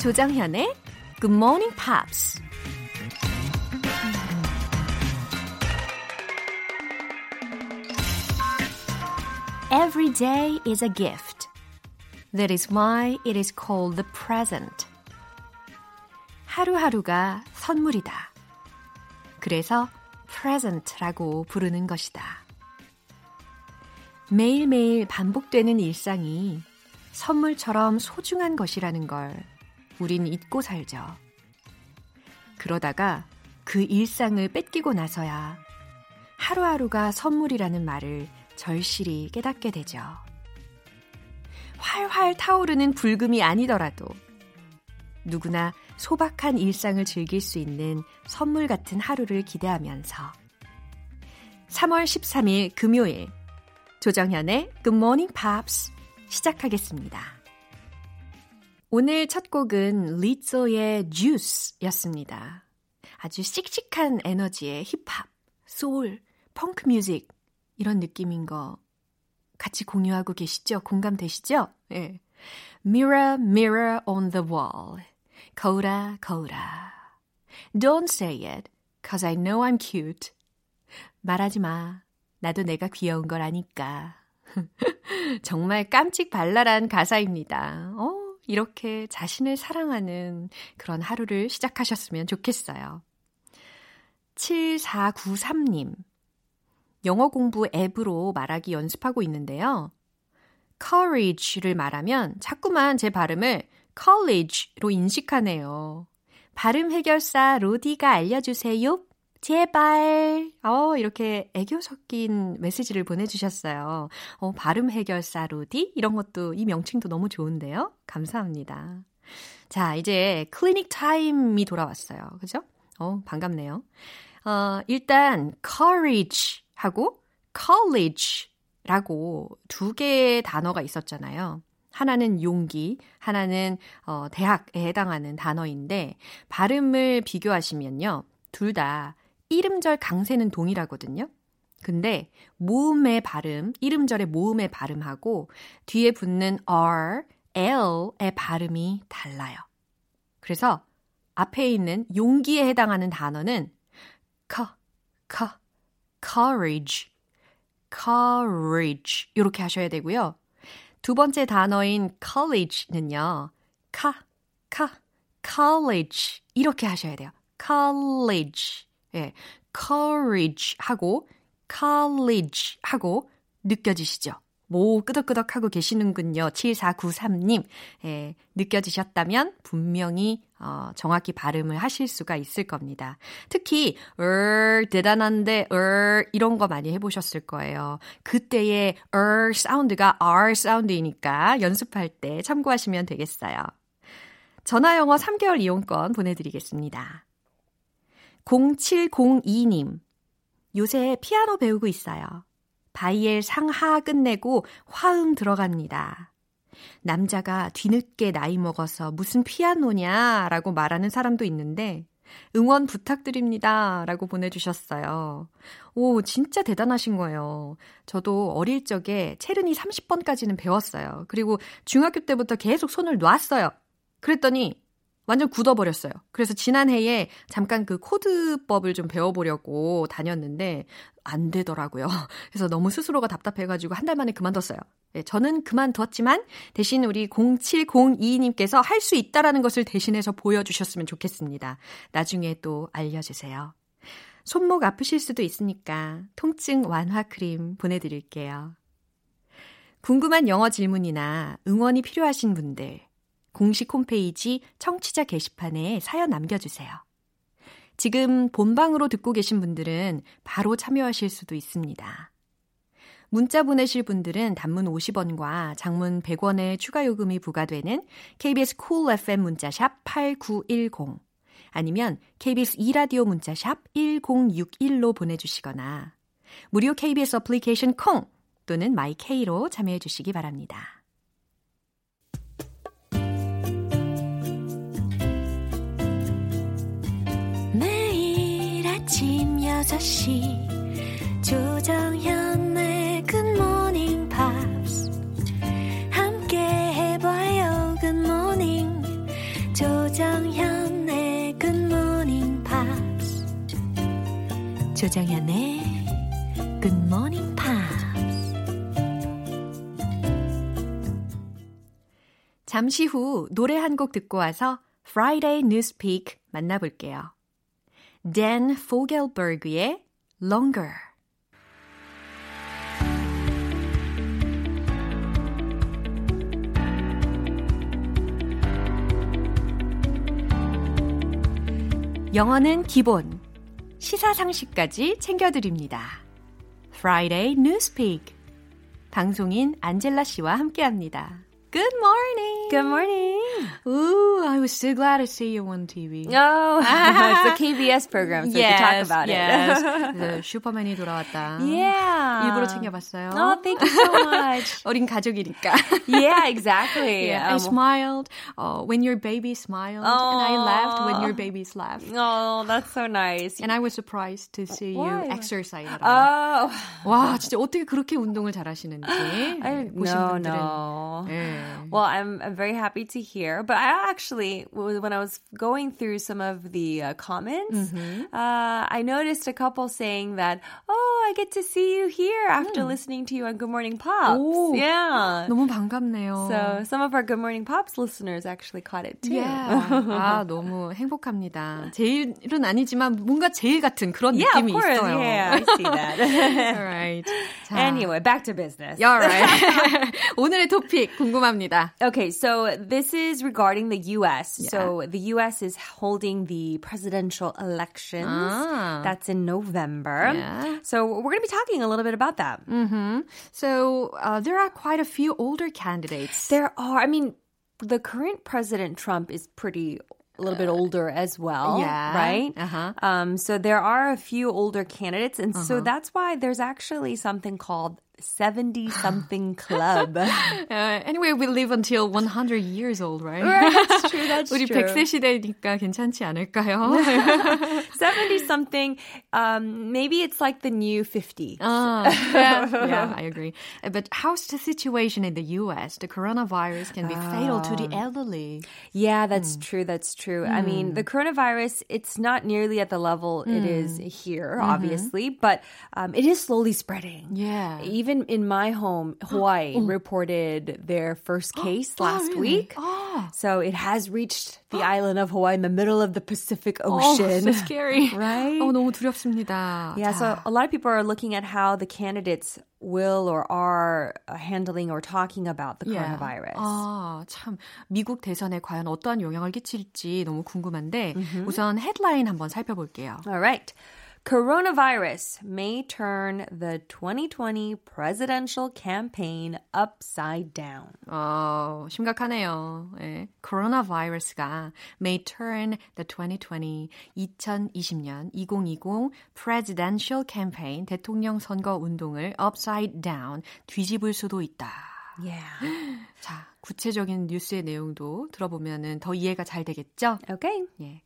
조정현의 Good Morning Pops. Every day is a gift. That is why it is called the present. 하루하루가 선물이다. 그래서 present라고 부르는 것이다. 매일매일 반복되는 일상이 선물처럼 소중한 것이라는 걸 우린 잊고 살죠. 그러다가 그 일상을 뺏기고 나서야 하루하루가 선물이라는 말을 절실히 깨닫게 되죠. 활활 타오르는 불금이 아니더라도 누구나 소박한 일상을 즐길 수 있는 선물 같은 하루를 기대하면서 3월 13일 금요일 조정현의 Good Morning Pops 시작하겠습니다. 오늘 첫 곡은 리조의 Juice였습니다. 아주 씩씩한 에너지의 힙합, 소울, 펑크 뮤직 이런 느낌인 거 같이 공유하고 계시죠? 공감되시죠? 예. Mirror, mirror on the wall. 거울아, 거울아. Don't say it, cause I know I'm cute. 말하지 마. 나도 내가 귀여운 걸 아니까. 정말 깜찍 발랄한 가사입니다. 어, 이렇게 자신을 사랑하는 그런 하루를 시작하셨으면 좋겠어요. 7493님. 영어 공부 앱으로 말하기 연습하고 있는데요. courage를 말하면 자꾸만 제 발음을 college로 인식하네요. 발음 해결사 로디가 알려주세요. 제발. 어, 이렇게 애교 섞인 메시지를 보내주셨어요. 어, 발음 해결사 로디? 이런 것도, 이 명칭도 너무 좋은데요? 감사합니다. 자, 이제 클리닉 타임이 돌아왔어요. 그죠? 어, 반갑네요. 어, 일단, courage 하고 college 라고 두 개의 단어가 있었잖아요. 하나는 용기, 하나는 어, 대학에 해당하는 단어인데 발음을 비교하시면요. 둘 다 이름절 강세는 동일하거든요. 근데 모음의 발음, 이름절의 모음의 발음하고 뒤에 붙는 R, L의 발음이 달라요. 그래서 앞에 있는 용기에 해당하는 단어는 c, c, courage, courage 이렇게 하셔야 되고요. 두 번째 단어인 college는요. ca, ca, college 이렇게 하셔야 돼요. college 예, courage 하고 college 하고 느껴지시죠? 뭐 끄덕끄덕 하고 계시는군요. 7493님. 예, 느껴지셨다면 분명히 어, 정확히 발음을 하실 수가 있을 겁니다. 특히 을 대단한데 을 이런 거 많이 해보셨을 거예요. 그때의 을 사운드가 R 사운드이니까 연습할 때 참고하시면 되겠어요. 전화 영어 3개월 이용권 보내드리겠습니다. 0702님. 요새 피아노 배우고 있어요. 바이엘 상하 끝내고 화음 들어갑니다. 남자가 뒤늦게 나이 먹어서 무슨 피아노냐 라고 말하는 사람도 있는데 응원 부탁드립니다 라고 보내주셨어요. 오, 진짜 대단하신 거예요. 저도 어릴 적에 체르니 30번까지는 배웠어요. 그리고 중학교 때부터 계속 손을 놨어요. 그랬더니 완전 굳어버렸어요. 그래서 지난해에 잠깐 그 코드법을 좀 배워보려고 다녔는데 안 되더라고요. 그래서 너무 스스로가 답답해가지고 한 달 만에 그만뒀어요. 네, 저는 그만뒀지만 대신 우리 0702님께서 할 수 있다라는 것을 대신해서 보여주셨으면 좋겠습니다. 나중에 또 알려주세요. 손목 아프실 수도 있으니까 통증 완화 크림 보내드릴게요. 궁금한 영어 질문이나 응원이 필요하신 분들 공식 홈페이지 청취자 게시판에 사연 남겨주세요. 지금 본방으로 듣고 계신 분들은 바로 참여하실 수도 있습니다. 문자 보내실 분들은 단문 50원과 장문 100원의 추가 요금이 부과되는 KBS cool FM 문자샵 8910 아니면 KBS 2라디오 문자샵 1061로 보내주시거나 무료 KBS 어플리케이션 콩 또는 마이케이로 참여해 주시기 바랍니다. 아침 6시 조정현의 굿모닝 팝스 함께 해봐요 Good morning 조정현의 굿모닝 팝스 조정현의 굿모닝 팝스 잠시 후 노래 한 곡 듣고 와서 Friday News Pick 만나볼게요. Dan Fogelberg의 Longer. 영어는 기본, 시사상식까지 챙겨드립니다. Friday Newspeak. 방송인 안젤라 씨와 함께합니다. Good morning. Good morning. Ooh, I was so glad to see you on TV. Oh, it's a KBS program, so yes, we can talk about yes. it. the 슈퍼맨이 돌아왔다. Yeah. 일부러 챙겨봤어요. Oh, thank you so much. 어린 가족이니까. yeah, exactly. Yeah, um, I smiled uh, when your baby smiled, oh. and I laughed when your babies laughed. Oh, that's so nice. And I was surprised to see Why? you exercise. Oh. 와, 진짜 어떻게 그렇게 운동을 잘하시는지 I, 보신 no, 분들은. no. 네. Well, I'm, I'm very happy to hear. But I actually, when I was going through some of the uh, comments, Mm-hmm. uh, I noticed a couple saying that, oh, I get to see you here after Mm. listening to you on Good Morning Pops. 오, yeah. 너무 반갑네요. So some of our Good Morning Pops listeners actually caught it too. Yeah. 아, 너무 행복합니다. 제일은 아니지만 뭔가 제일 같은 그런 yeah, of 느낌이 course. 있어요. Yeah, I see that. Alright. 자, anyway, back to business. Alright. 오늘의 토픽 궁금 합니다. Okay, so this is regarding the U.S. Yeah. So the U.S. is holding the presidential elections. Ah. That's in November. Yeah. So we're going to be talking a little bit about that. Mm-hmm. So uh, there are quite a few older candidates. There are, I mean, the current president Trump is pretty a little bit older as well, yeah. right? Uh-huh. Um, so there are a few older candidates, and so that's why there's actually something called 70 something club. Uh, anyway, we live until 100 years old, right? that's true. That's 우리 true. 100세 시대니까 괜찮지 않을까요? 70 something, um, maybe it's like the new 50. Uh, yeah, yeah, I agree. Uh, But how's the situation in the US? The coronavirus can be fatal to the elderly. Yeah, that's true. That's true. I mean, the coronavirus, it's not nearly at the level it is here, obviously, but um, it is slowly spreading. Yeah. Even in my home, Hawaii reported their first case last really? week. Oh. So it has reached the island of Hawaii in the middle of the Pacific Oh, Ocean. so scary. Right? 어, 너무 두렵습니다. Yeah, 자, so a lot of people are looking at how the candidates will or are uh, handling or talking about the Yeah. coronavirus. 아, 참 미국 대선에 과연 어떠한 영향을 끼칠지 너무 궁금한데 우선 헤드라인 한번 살펴볼게요. All right. Coronavirus may turn the 2020 presidential campaign upside down. 어, 심각하네요. 예. coronavirus가 may turn the 2020 2020년 2020 presidential campaign 대통령 선거 운동을 upside down 뒤집을 수도 있다. Yeah. 자, 구체적인 뉴스의 내용도 들어보면은 더 이해가 잘 되겠죠? Okay. 예.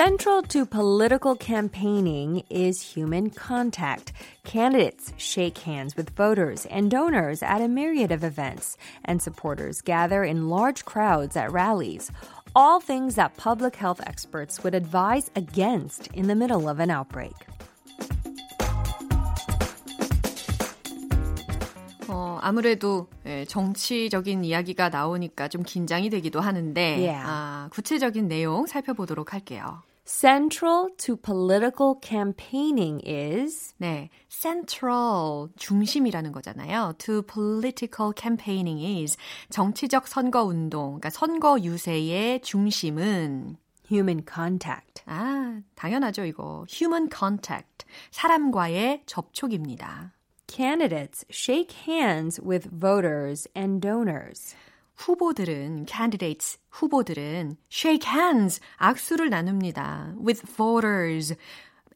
Central to political campaigning is human contact. Candidates shake hands with voters and donors at a myriad of events, and supporters gather in large crowds at rallies. All things that public health experts would advise against in the middle of an outbreak. 어, 아무래도 예, 정치적인 이야기가 나오니까 좀 긴장이 되기도 하는데 Yeah. 아, 구체적인 내용 살펴보도록 할게요. Central to political campaigning is 네, central 중심이라는 거잖아요. To political campaigning is 정치적 선거 운동, 그러니까 선거 유세의 중심은 human contact. 아, 당연하죠, 이거. human contact. 사람과의 접촉입니다. Candidates shake hands with voters and donors. 후보들은 candidates 후보들은 shake hands 악수를 나눕니다. with voters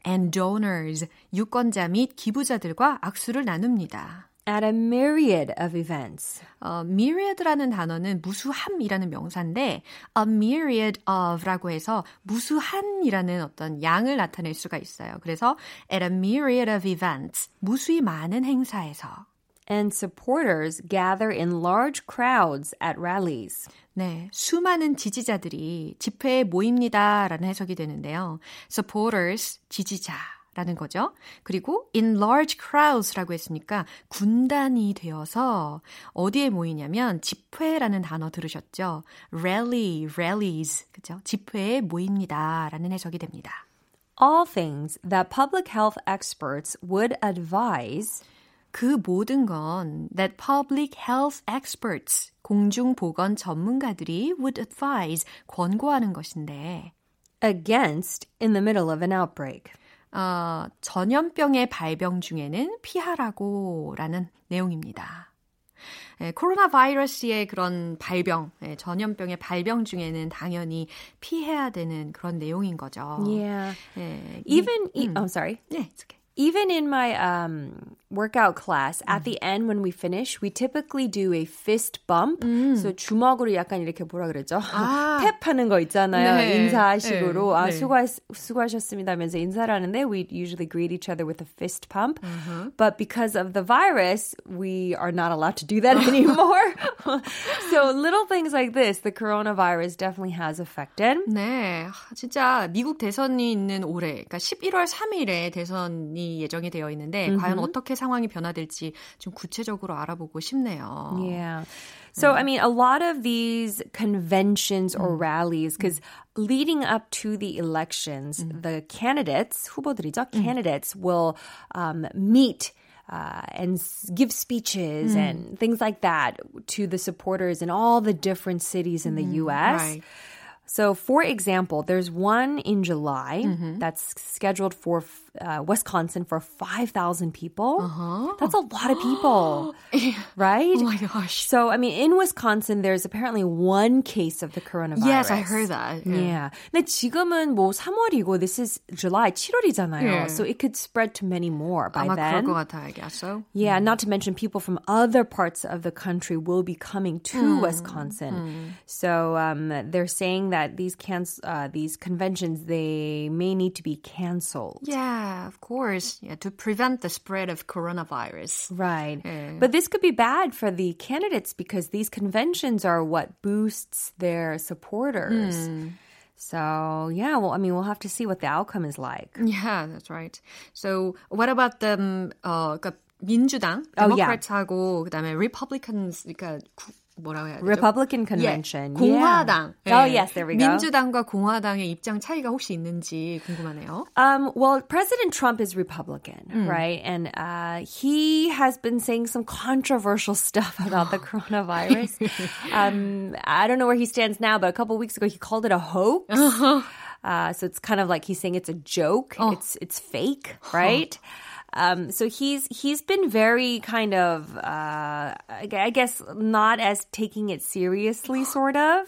and donors 유권자 및 기부자들과 악수를 나눕니다. At a myriad of events. 어, myriad라는 단어는 무수함이라는 명사인데 a myriad of라고 해서 무수한이라는 어떤 양을 나타낼 수가 있어요. 그래서 at a myriad of events 무수히 많은 행사에서 and supporters gather in large crowds at rallies. 네, 수많은 지지자들이 집회에 모입니다라는 해석이 되는데요. supporters, 지지자 라는 거죠. 그리고 in large crowds라고 했으니까 군단이 되어서 어디에 모이냐면 집회라는 단어 들으셨죠? rally, rallies, 그죠? 집회에 모입니다라는 해석이 됩니다. All things that public health experts would advise 그 모든 건 that public health experts, 공중보건 전문가들이 would advise, 권고하는 것인데 against in the middle of an outbreak. 어, 전염병의 발병 중에는 피하라고라는 내용입니다. 예, 코로나 바이러스의 그런 발병, 예, 전염병의 발병 중에는 당연히 피해야 되는 그런 내용인 거죠. Yeah. 예, Even, 이, e- oh, sorry. 네, it's okay. Even in my um, workout class, at the end when we finish, we typically do a fist bump. So 주먹으로 약간 이렇게 뭐라 그러죠? 아. 탭하는 거 있잖아요. 네. 인사식으로. 네. 아, 네. 수고하, 수고하셨습니다 하면서 인사를 하는데 we usually greet each other with a fist pump. But because of the virus, we are not allowed to do that anymore. so little things like this, the coronavirus definitely has affected. 네, 진짜 미국 대선이 있는 올해, 그러니까 11월 3일에 대선이 예정이 되어 있는데 과연 어떻게 상황이 변화될지 좀 구체적으로 알아보고 싶네요. Yeah. So, I mean, a lot of these conventions or rallies, because leading up to the elections, the candidates, 후보들이죠, candidates will um, meet uh, and s- give speeches and things like that to the supporters in all the different cities in the U.S. right. So, for example, there's one in July that's scheduled for uh, Wisconsin for 5,000 people. That's a lot of people, right? Oh my gosh. So, I mean, in Wisconsin, there's apparently one case of the coronavirus. Yes, I heard that. Yeah. 근데 지금은 뭐 3월이고 this is July, 7월이잖아요. Yeah. So it could spread to many more by 아마 then. 그럴 것 같아요, I guess so. Yeah, not to mention people from other parts of the country will be coming to Wisconsin. So um, they're saying that these can- uh, these conventions they may need to be canceled. Yeah, of course. Yeah, to prevent the spread of coronavirus. Right. Yeah. But this could be bad for the candidates because these conventions are what boosts their supporters. So, yeah, well, I mean, we'll have to see what the outcome is like. Yeah, that's right. So, what about the um, 어, 그러니까 민주당, Oh, yeah. Democrats하고 그다음에 Republicans, 그러니까 구, 뭐라고 해야 되죠? Republican 예, convention. 공화당. Yeah. Oh, 예. yes, there we go. 민주당과 공화당의 입장 차이가 혹시 있는지 궁금하네요. Um, well, President Trump is Republican, right? And uh, he has been saying some controversial stuff about the coronavirus. um, I don't know where he stands now, but a couple weeks ago he called it a hoax. Uh, so it's kind of like he's saying it's a joke. It's it's fake, right? Um, so he's he's been very kind of uh, I gu- I guess not as taking it seriously, sort of.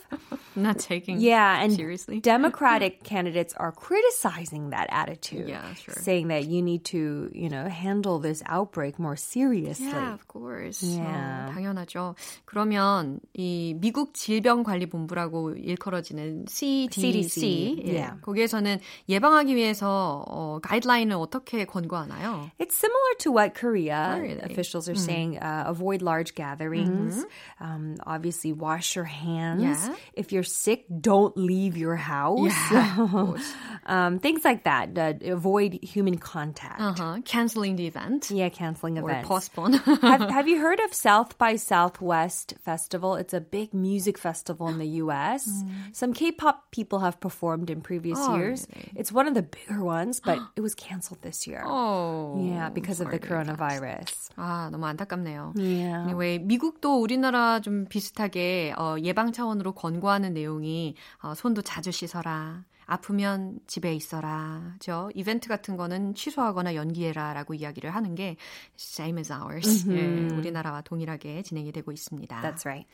Not taking Yeah, and seriously. Democratic candidates are criticizing that attitude. Yeah, sure. Saying that you need to, you know, handle this outbreak more seriously. Yeah, of course. Yeah. 어, 당연하죠. 그러면 이 미국 질병관리본부라고 일컬어지는 CDC, CDC, 예, yeah. 거기에서는 예방하기 위해서 어, 가이드라인을 어떻게 권고하나요? It's similar to what Korea Really? officials are saying. Uh, avoid large gatherings. Um, obviously, wash your hands. Yeah. If you're sick, don't leave your house. Yeah, um, things like that. Uh, avoid human contact. Uh-huh. Canceling the event Yeah, canceling or events. postpone. have, have you heard of South by Southwest Festival? It's a big music festival in the US. Some K-pop people have performed in previous Oh, years. really? It's one of the bigger ones, but it was canceled this year. oh, yeah, because of the coronavirus. 아, 너무 안타깝네요. Yeah. Anyway, 미국도 우리나라 좀 비슷하게 어, 예방 차원으로 권고하는 내용이 어, 손도 자주 씻어라. 아프면 집에 있어라. 저 이벤트 같은 거는 취소하거나 연기해라라고 이야기를 하는 게 same as ours. 예, 우리나라와 동일하게 진행이 되고 있습니다. That's right.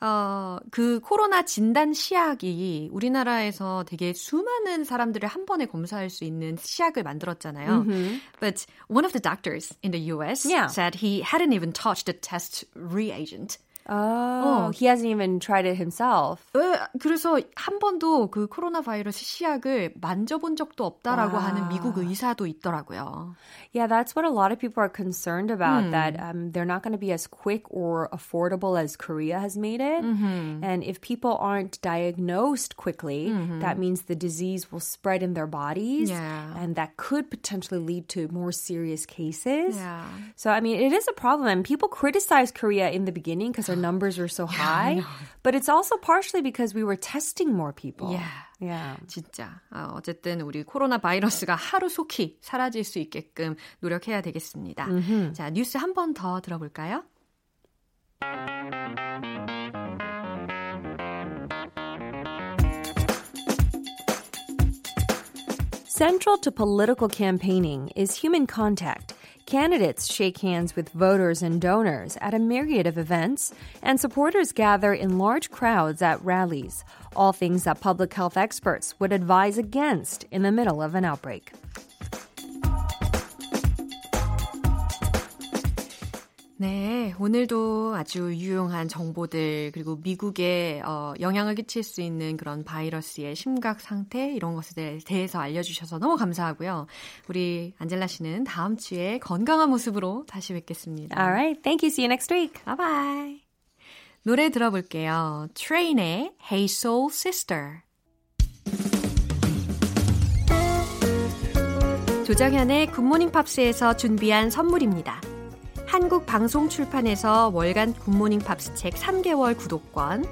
어, 그 코로나 진단 시약이 우리나라에서 되게 수많은 사람들을 한 번에 검사할 수 있는 시약을 만들었잖아요. But one of the doctors in the US Yeah. said he hadn't even touched the test reagent. Oh, he hasn't even tried it himself. 왜, 그래서 한 번도 그 코로나 바이러스 시약을 만져본 적도 없다라고 하는 미국 의사도 있더라고요. Yeah, that's what a lot of people are concerned about. That um, they're not going to be as quick or affordable as Korea has made it. And if people aren't diagnosed quickly, that means the disease will spread in their bodies, Yeah. and that could potentially lead to more serious cases. Yeah. So, I mean, it is a problem. And people criticize Korea in the beginning because our numbers were so high. But it's also partially because we were testing more people. Yeah. Yeah. 진짜 아, 어쨌든 우리 코로나 바이러스가 하루 속히 사라질 수 있게끔 노력해야 되겠습니다. 자 뉴스 한 번 더 들어볼까요? Central to political campaigning is human contact. Candidates shake hands with voters and donors at a myriad of events, and supporters gather in large crowds at rallies, all things that public health experts would advise against in the middle of an outbreak. 네, 오늘도 아주 유용한 정보들 그리고 미국에 어, 영향을 끼칠 수 있는 그런 바이러스의 심각 상태 이런 것에 대해서 알려주셔서 너무 감사하고요. 우리 안젤라 씨는 다음 주에 건강한 모습으로 다시 뵙겠습니다. All right, thank you. See you next week. 바이바이. 노래 들어볼게요. 트레인의 Hey Soul Sister. 조정현의 굿모닝 팝스에서 준비한 선물입니다. 한국 방송 출판에서 월간 굿모닝 팝스 책 3개월 구독권,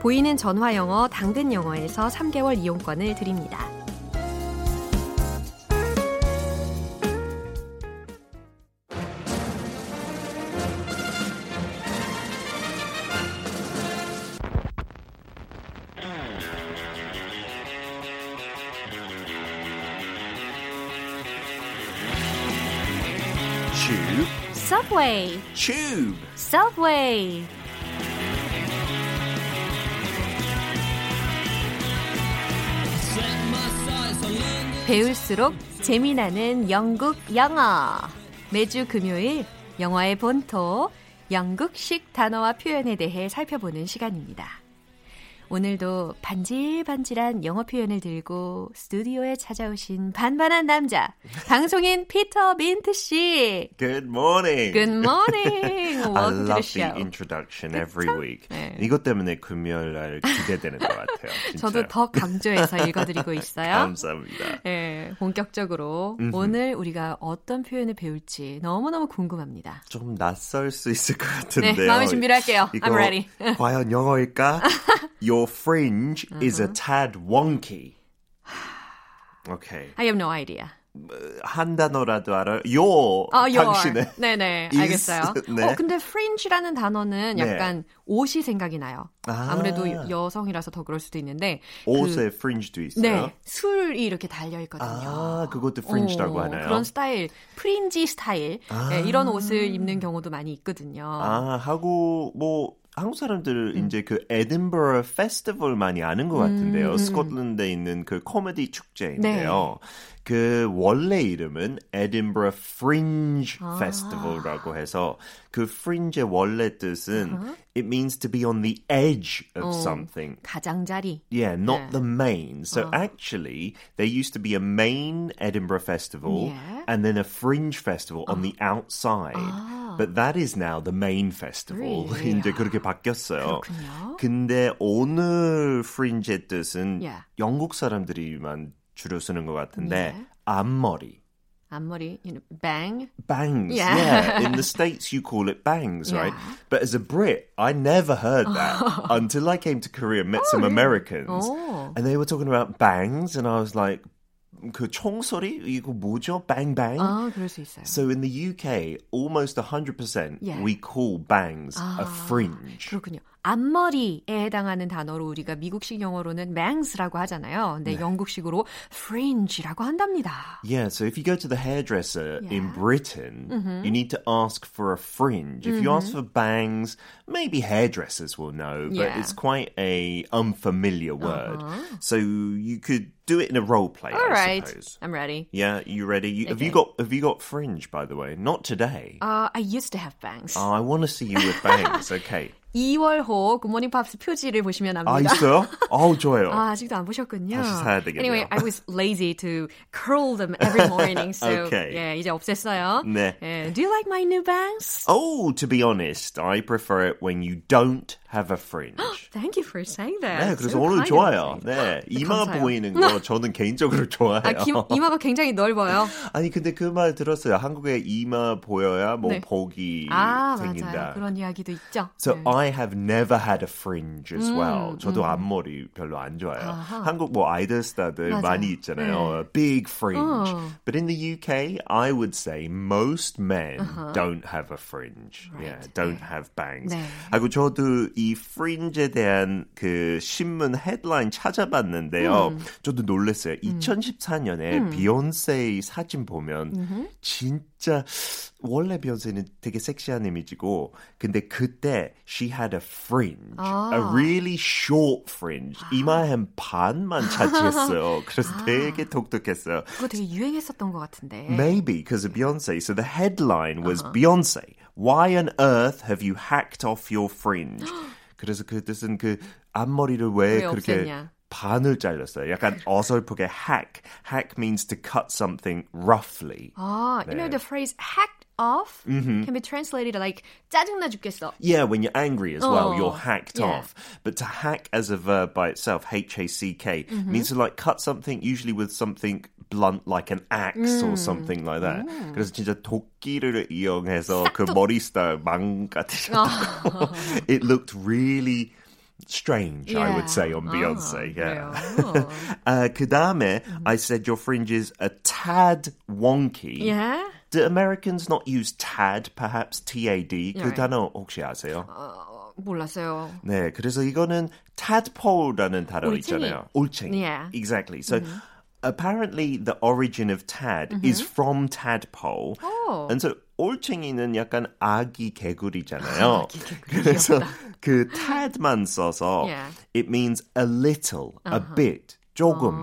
보이는 전화 영어 당근 영어에서 3개월 이용권을 드립니다. Subway, Tube. Subway. 배울수록 재미나는 영국 영어. 매주 금요일 영어의 본토 영국식 단어와 표현에 대해 살펴보는 시간입니다. 오늘도 반질반질한 영어 표현을 들고 스튜디오에 찾아오신 반반한 남자 방송인 피터 민트 씨. Good morning. Good morning. I Welcome to the love the show. introduction every week. 네. 이것 때문에 금요일 날 기대되는 것 같아요. 진짜. 저도 더 강조해서 읽어드리고 있어요. 감사합니다. 네, 본격적으로 오늘 우리가 어떤 표현을 배울지 너무너무 궁금합니다. 좀 낯설 수 있을 것 네, 같은데요. 마음의 준비를 할게요. I'm ready. 과연 영어일까? Your fringe is Uh-huh. a tad wonky. Okay. I have no idea. 한 단어라도 알아요? Your 어, your. 당신의 네네, is- 알겠어요. 네. 어, 근데 fringe라는 단어는 네. 약간 옷이 생각이 나요. 아. 아무래도 여성이라서 더 그럴 수도 있는데. 옷에 fringe도 있어요. 네, 술이 이렇게 달려 있거든요. 아, 그것도 fringe라고 어, 하나요? 그런 스타일, fringe 스타일 네, 이런 옷을 입는 경우도 많이 있거든요. 아, 하고 뭐 한국 사람들 음. 이제 그 에든버러 페스티벌 많이 아는 것 같은데요. 스코틀랜드에 있는 그 코미디 축제인데요. 네. 그 원래 이름은 에든버러 프린지 아. 페스티벌이라고 해서 그 프린지의 원래 뜻은 it means to be on the edge of 어. something. 가장자리. Yeah, not 네. the main. So actually, there used to be a main Edinburgh festival Yeah. and then a fringe festival on the outside. But that is now the main festival. Really? 이제 그렇게 바뀌었어요. 그렇군요. 근데 오늘 fringe의 뜻은 Yeah. 영국 사람들이만 주로 쓰는 것 같은데 Yeah. 앞머리. 앞머리, you know, bang. Bangs, Yeah. yeah. In the States, you call it bangs, right? Yeah. But as a Brit, I never heard that until I came to Korea, met some Americans, Oh. and they were talking about bangs, and I was like, 그 총소리? 이거 뭐죠? Bang, bang? 아, 그럴 수 있어요. So in the UK, almost 100% Yeah. we call bangs a fringe. 그렇군요. 앞머리에 해당하는 단어로 우리가 미국식 영어로는 mangs라고 하잖아요. 근데 영국식으로 fringe라고 한답니다. Yeah, so if you go to the hairdresser in Yeah. Mm-hmm. Britain, you need to ask for a fringe. If you ask for bangs, maybe hairdressers will know, but Yeah. Uh-huh. it's quite a unfamiliar word. So you could do it in a role play, All I right, suppose. I'm ready. Yeah, you ready? You, Have you Okay. got Have you got fringe? By the way, not today. Uh, I used to have bangs. Oh, I want to see you with bangs. okay, 2월호 굿모닝 팝스 표지를 보시면 아, 압니다. 있어요? 아우, 좋아요. 아, 아직도 안 보셨군요. 다시 사야 되겠네요. Anyway, I was lazy to curl them every morning, so Okay. 예, 이제 없앴어요. 네. 예, do you like my new bangs? Oh, to be honest, I prefer it when you don't have a fringe. Thank you for saying that. 네, 그래서 So 오늘 kind 좋아요. of you. 네, 이마 감사해요. 보이는 거 저는 개인적으로 좋아해요. 아, 기, 이마가 굉장히 넓어요. 아니 근데 그 말 들었어요. 한국에 이마 보여야 뭐 네. 복이 아, 생긴다. 맞아요. 그런 이야기도 있죠. So 네. I have never had a fringe as 음, well. 저도 앞머리 별로 안 좋아해요. 한국 뭐 아이돌 스타들 맞아요. 많이 있잖아요. A big fringe. 어. But in the UK, I would say most men don't have a fringe. Yeah, don't have bangs. 네. 하고 저도 이 fringe에 대한 그 신문 헤드라인 찾아봤는데요. 저도 놀랐어요. 2014년에 비욘세 사진 보면 진짜 원래 비욘세는 되게 섹시한 이미지고 근데 그때 she had a fringe, a really short fringe. 이마에 한 반만 차지했어요. 그래서 되게 독특했어요. 그거 되게 유행했었던 것 같은데. Maybe because of Beyonce. So the headline was Beyonce. Why on earth have you hacked off your fringe? 그래서 그 뜻은 그 앞머리를 왜, 왜 그렇게 없앴냐? 반을 잘랐어요. 약간 어설프게 hack. Hack means to cut something roughly. 아, you know the phrase hacked off can be translated like 짜증나 죽겠어. Yeah, when you're angry as well, Oh, you're hacked yeah. off. But to hack as a verb by itself, H A C K, means to like cut something, usually with something blunt like an axe or something like that. 그래서 진짜 도끼를 이용해서 그 머리 스타일 망가뜨렸다고. It looked really strange, I would Yeah. say, on 아, Beyonce. yeah. 그래요. uh, 그 다음에 I said your fringe is a tad wonky. yeah? Do Americans not use tad, perhaps T-A-D? 그 Right. 단어 혹시 아세요? 어, 몰랐어요. 네, 그래서 이거는 tadpole라는 단어 올챙이. 있잖아요. 올챙이. Yeah. Exactly. So apparently the origin of tad is from tadpole. Oh. And so 올챙이는 약간 아기 개구리잖아요. 그래서 그 tad만 써서 Yeah. it means a little, a bit, 조금.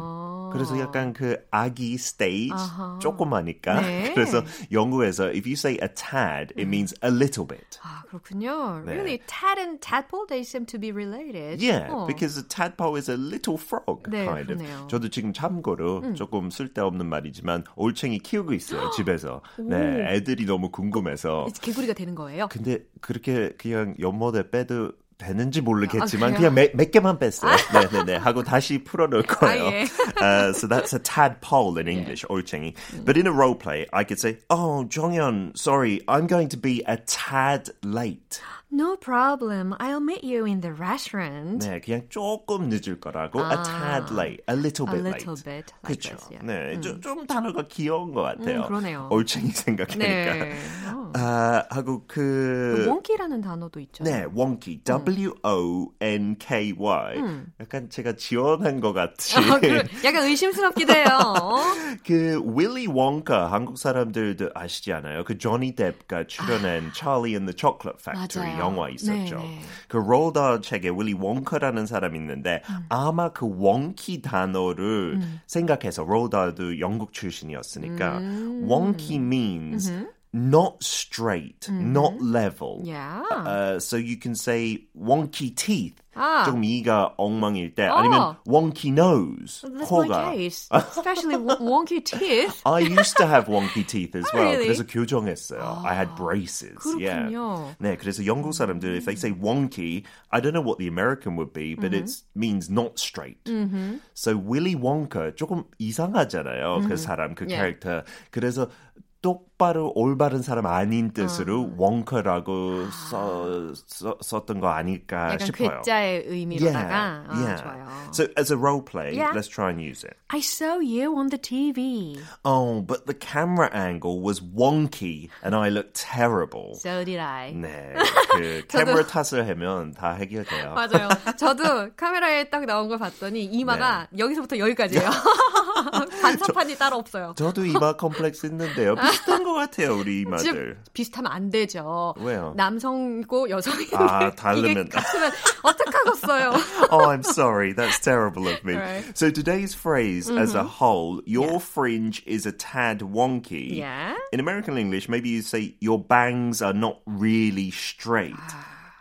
그래서 약간 그 아기 stage 조그마니까 네. 그래서 영어에서 if you say a tad it means a little bit. 아, 그렇군요. 네. Really, tad and tadpole, they seem to be related. Yeah, 어. because a tadpole is a little frog, 네, kind of. 그러네요. 저도 지금 참고로 조금 쓸데없는 말이지만 올챙이 키우고 있어요 집에서. 네, 애들이 너무 궁금해서. 개구리가 되는 거예요? 근데 그렇게 그냥 연못에 빼도 되는지 모르겠지만 아, 그냥 몇, 몇 개만 뺐어요. 네네네 하고 다시 풀어놓을 거예요. 예. uh, so that's a tadpole in English, 올챙이. But in a role play, I could say, "Oh, 정연, sorry, I'm going to be a tad late." No problem. I'll meet you in the restaurant. 네, 그냥 조금 늦을 거라고 a tad late, a little A bit little late. bit like 그렇죠. this, yeah. 네, 좀, 좀 단어가 귀여운 것 같아요. 음, 그러네요. 올챙이 생각하니까. 네. 어. 아, 하고 그 몽키라는 단어도 있죠. 네, wonky, W O N K Y. 약간 제가 지원한 것 같이. 아, 그래, 약간 의심스럽기도 해요. 어? 그 윌리 원카 한국 사람들도 아시지 않아요? 그 조니 뎁가 출연한 Charlie and the Chocolate Factory 맞아요. 영화 있었죠. 네, 네. 그 롤더 책에 윌리 원카라는 사람이 있는데 아마 그 원키 단어를 생각해서 롤더도 영국 출신이었으니까 wonky means not straight, not level. Yeah. Uh, so you can say wonky teeth. 아. 조금 이가 엉망일 때 아니면 wonky nose. That's 코가. my case. Especially w- wonky teeth. I used to have wonky teeth as well. Really? 그래서 교정했어요. I had braces. Yeah. 그렇군요. 네, 그래서 영국 사람들 if they say wonky, I don't know what the American would be, but it means not straight. So Willy Wonka 조금 이상하잖아요. 그 사람, 그 Yeah. 캐릭터. 그래서 똑바로 올바른 사람 아닌 뜻으로 원커라고 써, 써, 썼던 거 아닐까 약간 싶어요. 괴짜의 의미로다가. 아, yeah. 좋아요. So as a role play, Yeah. let's try and use it. I saw you on the TV. Oh, but the camera angle was wonky and I looked terrible. So did I. 네, 그 카메라 탓을 하면 다 해결돼요. 맞아요. 저도 카메라에 딱 나온 걸 봤더니 이마가 네. 여기서부터 여기까지예요. 반사판이 따로 없어요. 저도 이마 컴플렉스 있는데요. 비슷한 것 같아요, 우리 이마들. 비슷하면 안 되죠. 왜요? 남성이고 여성인데 아, 다르면. 같으면 어떡하겠어요. oh, I'm sorry. That's terrible of me. Right. So today's phrase as a whole, your fringe is a tad wonky. Yeah. In American English, maybe you say your bangs are not really straight.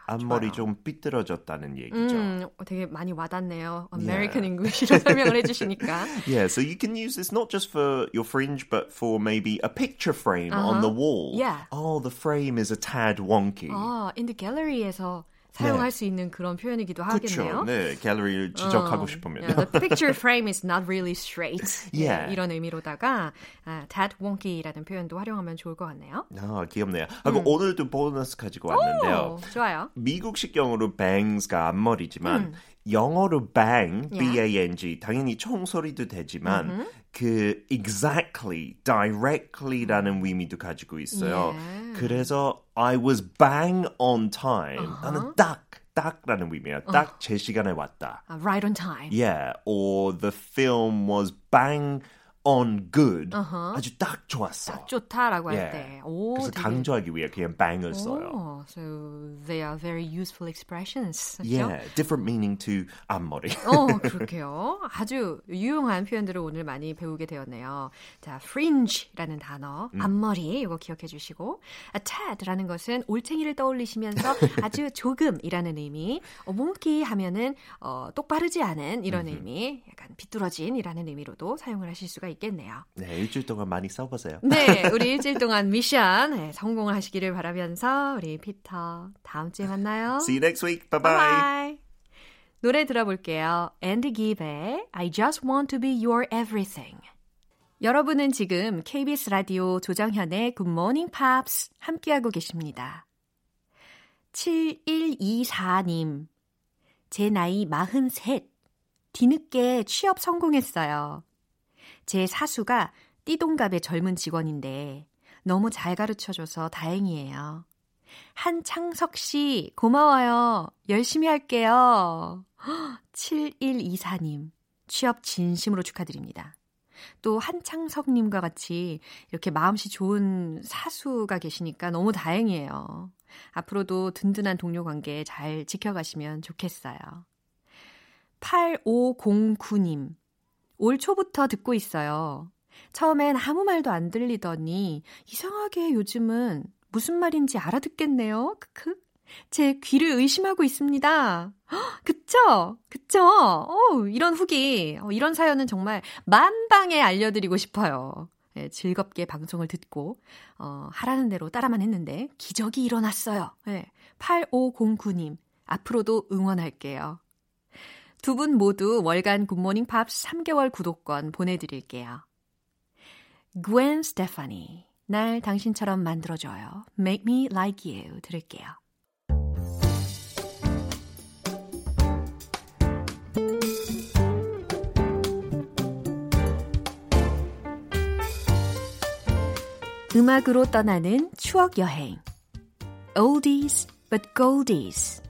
앞머리 좋아요. 좀 삐뚤어졌다는 얘기죠. 음, 되게 많이 와닿네요. Yeah. American English로 설명을 해주시니까. Yeah, so you can use this not just for your fringe, but for maybe a picture frame on Uh-huh. the wall. Yeah. Oh, the frame is a tad wonky. 아, in the gallery에서 사용할 수 있는 그런 표현이기도 하겠네요. 그렇죠. 네, 갤러리를 지적하고 어, 싶으면. yeah, the picture frame is not really straight. Yeah. 예, 이런 의미로다가 아, that wonky라는 표현도 활용하면 좋을 것 같네요. 아, 귀엽네요. 하고 오늘도 보너스 가지고 왔는데요. 오, 좋아요. 미국식 영어로 bangs가 앞머리지만 음. 영어로 bang, Yeah. B-A-N-G 당연히 총소리도 되지만 그 exactly, directly라는 의미도 가지고 있어요. Yeah. 그래서 I was bang on time. 나는 딱, 딱라는 의미예요. 딱 제 시간에 왔다. 아, right on time. Yeah, or the film was bang on good. 아주 딱 좋았어. 좋다라고 할 Yeah. 때. 오, 그래서 되게- 강조하기 위해 그냥 bang을 써요. 오, so they are very useful expressions. Yeah, different meaning to 앞머리. 어, 그렇게요. 아주 유용한 표현들을 오늘 많이 배우게 되었네요. 자, fringe라는 단어, 앞머리 이거 기억해 주시고, a tad라는 것은 올챙이를 떠올리시면서 아주 조금이라는 의미, 어, 몽키 하면은 어, 똑바르지 않은 이런 의미, 약간 비뚤어진이라는 의미로도 사용을 하실 수가 있 겠네요. 네, 일주일 동안 많이 써보세요. 네, 우리 일주일 동안 미션 네, 성공을 하시기를 바라면서 우리 피터 다음 주에 만나요. See you next week. Bye bye. Bye. 노래 들어볼게요. Andy Give의 I Just Want to Be Your Everything. 여러분은 지금 KBS 라디오 조정현의 Good Morning Pops 함께하고 계십니다. 7124님, 제 나이 43, 뒤늦게 취업 성공했어요. 제 사수가 띠동갑의 젊은 직원인데 너무 잘 가르쳐줘서 다행이에요. 한창석 씨, 고마워요. 열심히 할게요. 7124님, 취업 진심으로 축하드립니다. 또 한창석님과 같이 이렇게 마음씨 좋은 사수가 계시니까 너무 다행이에요. 앞으로도 든든한 동료 관계 잘 지켜가시면 좋겠어요. 8509님, 올 초부터 듣고 있어요. 처음엔 아무 말도 안 들리더니 이상하게 요즘은 무슨 말인지 알아듣겠네요. 크크. 제 귀를 의심하고 있습니다. 헉, 그쵸? 그쵸? 어, 이런 후기, 어, 이런 사연은 정말 만방에 알려드리고 싶어요. 예, 즐겁게 방송을 듣고 어, 하라는 대로 따라만 했는데 기적이 일어났어요. 예, 8509님, 앞으로도 응원할게요. 두 분 모두 월간 굿모닝 팝스 3개월 구독권 보내드릴게요. Gwen Stefani, 날 당신처럼 만들어줘요. Make me like you 들을게요. 음악으로 떠나는 추억 여행. Oldies but goldies.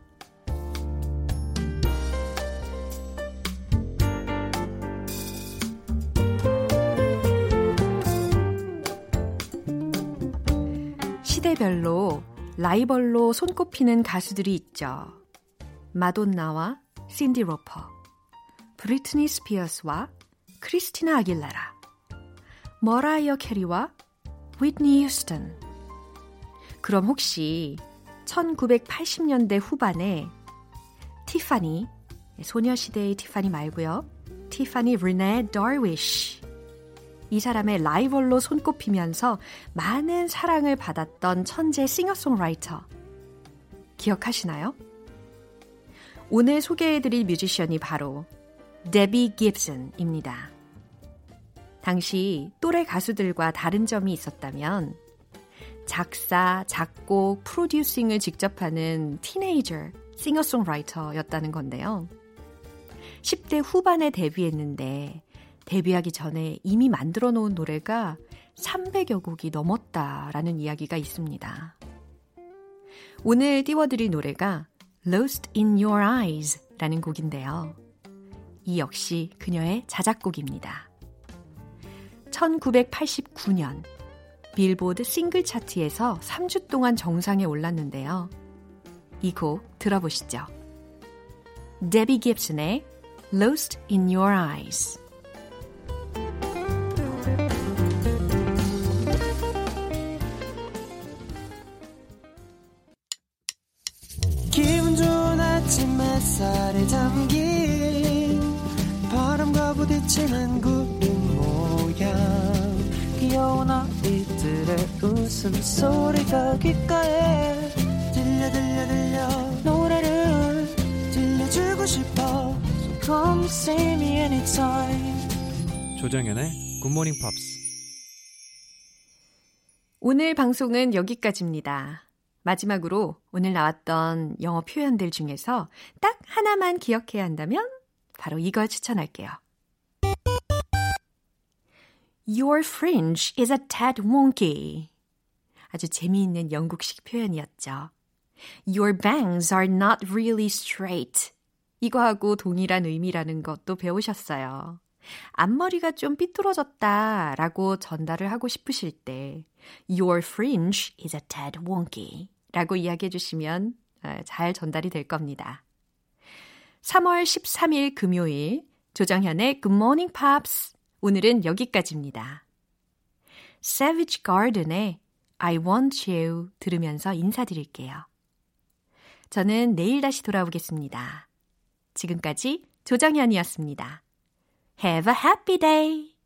시대별로 라이벌로 손꼽히는 가수들이 있죠. 마돈나와 신디 로퍼, 브리트니 스피어스와 크리스티나 아길레라, 머라이어 캐리와 위트니 휴스턴. 그럼 혹시 1980년대 후반에 티파니, 소녀시대의 티파니 말고요. 티파니 르네 다위시. 이 사람의 라이벌로 손꼽히면서 많은 사랑을 받았던 천재 싱어송라이터. 기억하시나요? 오늘 소개해드릴 뮤지션이 바로 데비 깁슨입니다. 당시 또래 가수들과 다른 점이 있었다면 작사, 작곡, 프로듀싱을 직접 하는 티네이저 싱어송라이터였다는 건데요. 10대 후반에 데뷔했는데 데뷔하기 전에 이미 만들어 놓은 노래가 300여 곡이 넘었다라는 이야기가 있습니다. 오늘 띄워드릴 노래가 Lost in Your Eyes 라는 곡인데요. 이 역시 그녀의 자작곡입니다. 1989년 빌보드 싱글 차트에서 3주 동안 정상에 올랐는데요. 이 곡 들어보시죠. 데비 깁슨의 Lost in Your Eyes 소리가 귓가에 들려 들려 들려 노래를 들려주고 싶어 So come see me anytime 조정연의 굿모닝 팝스 오늘 방송은 여기까지입니다. 마지막으로 오늘 나왔던 영어 표현들 중에서 딱 하나만 기억해야 한다면 바로 이걸 추천할게요. Your fringe is a tad wonky. 아주 재미있는 영국식 표현이었죠. Your bangs are not really straight. 이거하고 동일한 의미라는 것도 배우셨어요. 앞머리가 좀 삐뚤어졌다 라고 전달을 하고 싶으실 때 Your fringe is a tad wonky 라고 이야기해 주시면 잘 전달이 될 겁니다. 3월 13일 금요일 조정현의 Good Morning Pops 오늘은 여기까지입니다. Savage Garden의 I Want You 들으면서 인사드릴게요. 저는 내일 다시 돌아오겠습니다. 지금까지 조정현이었습니다. Have a happy day!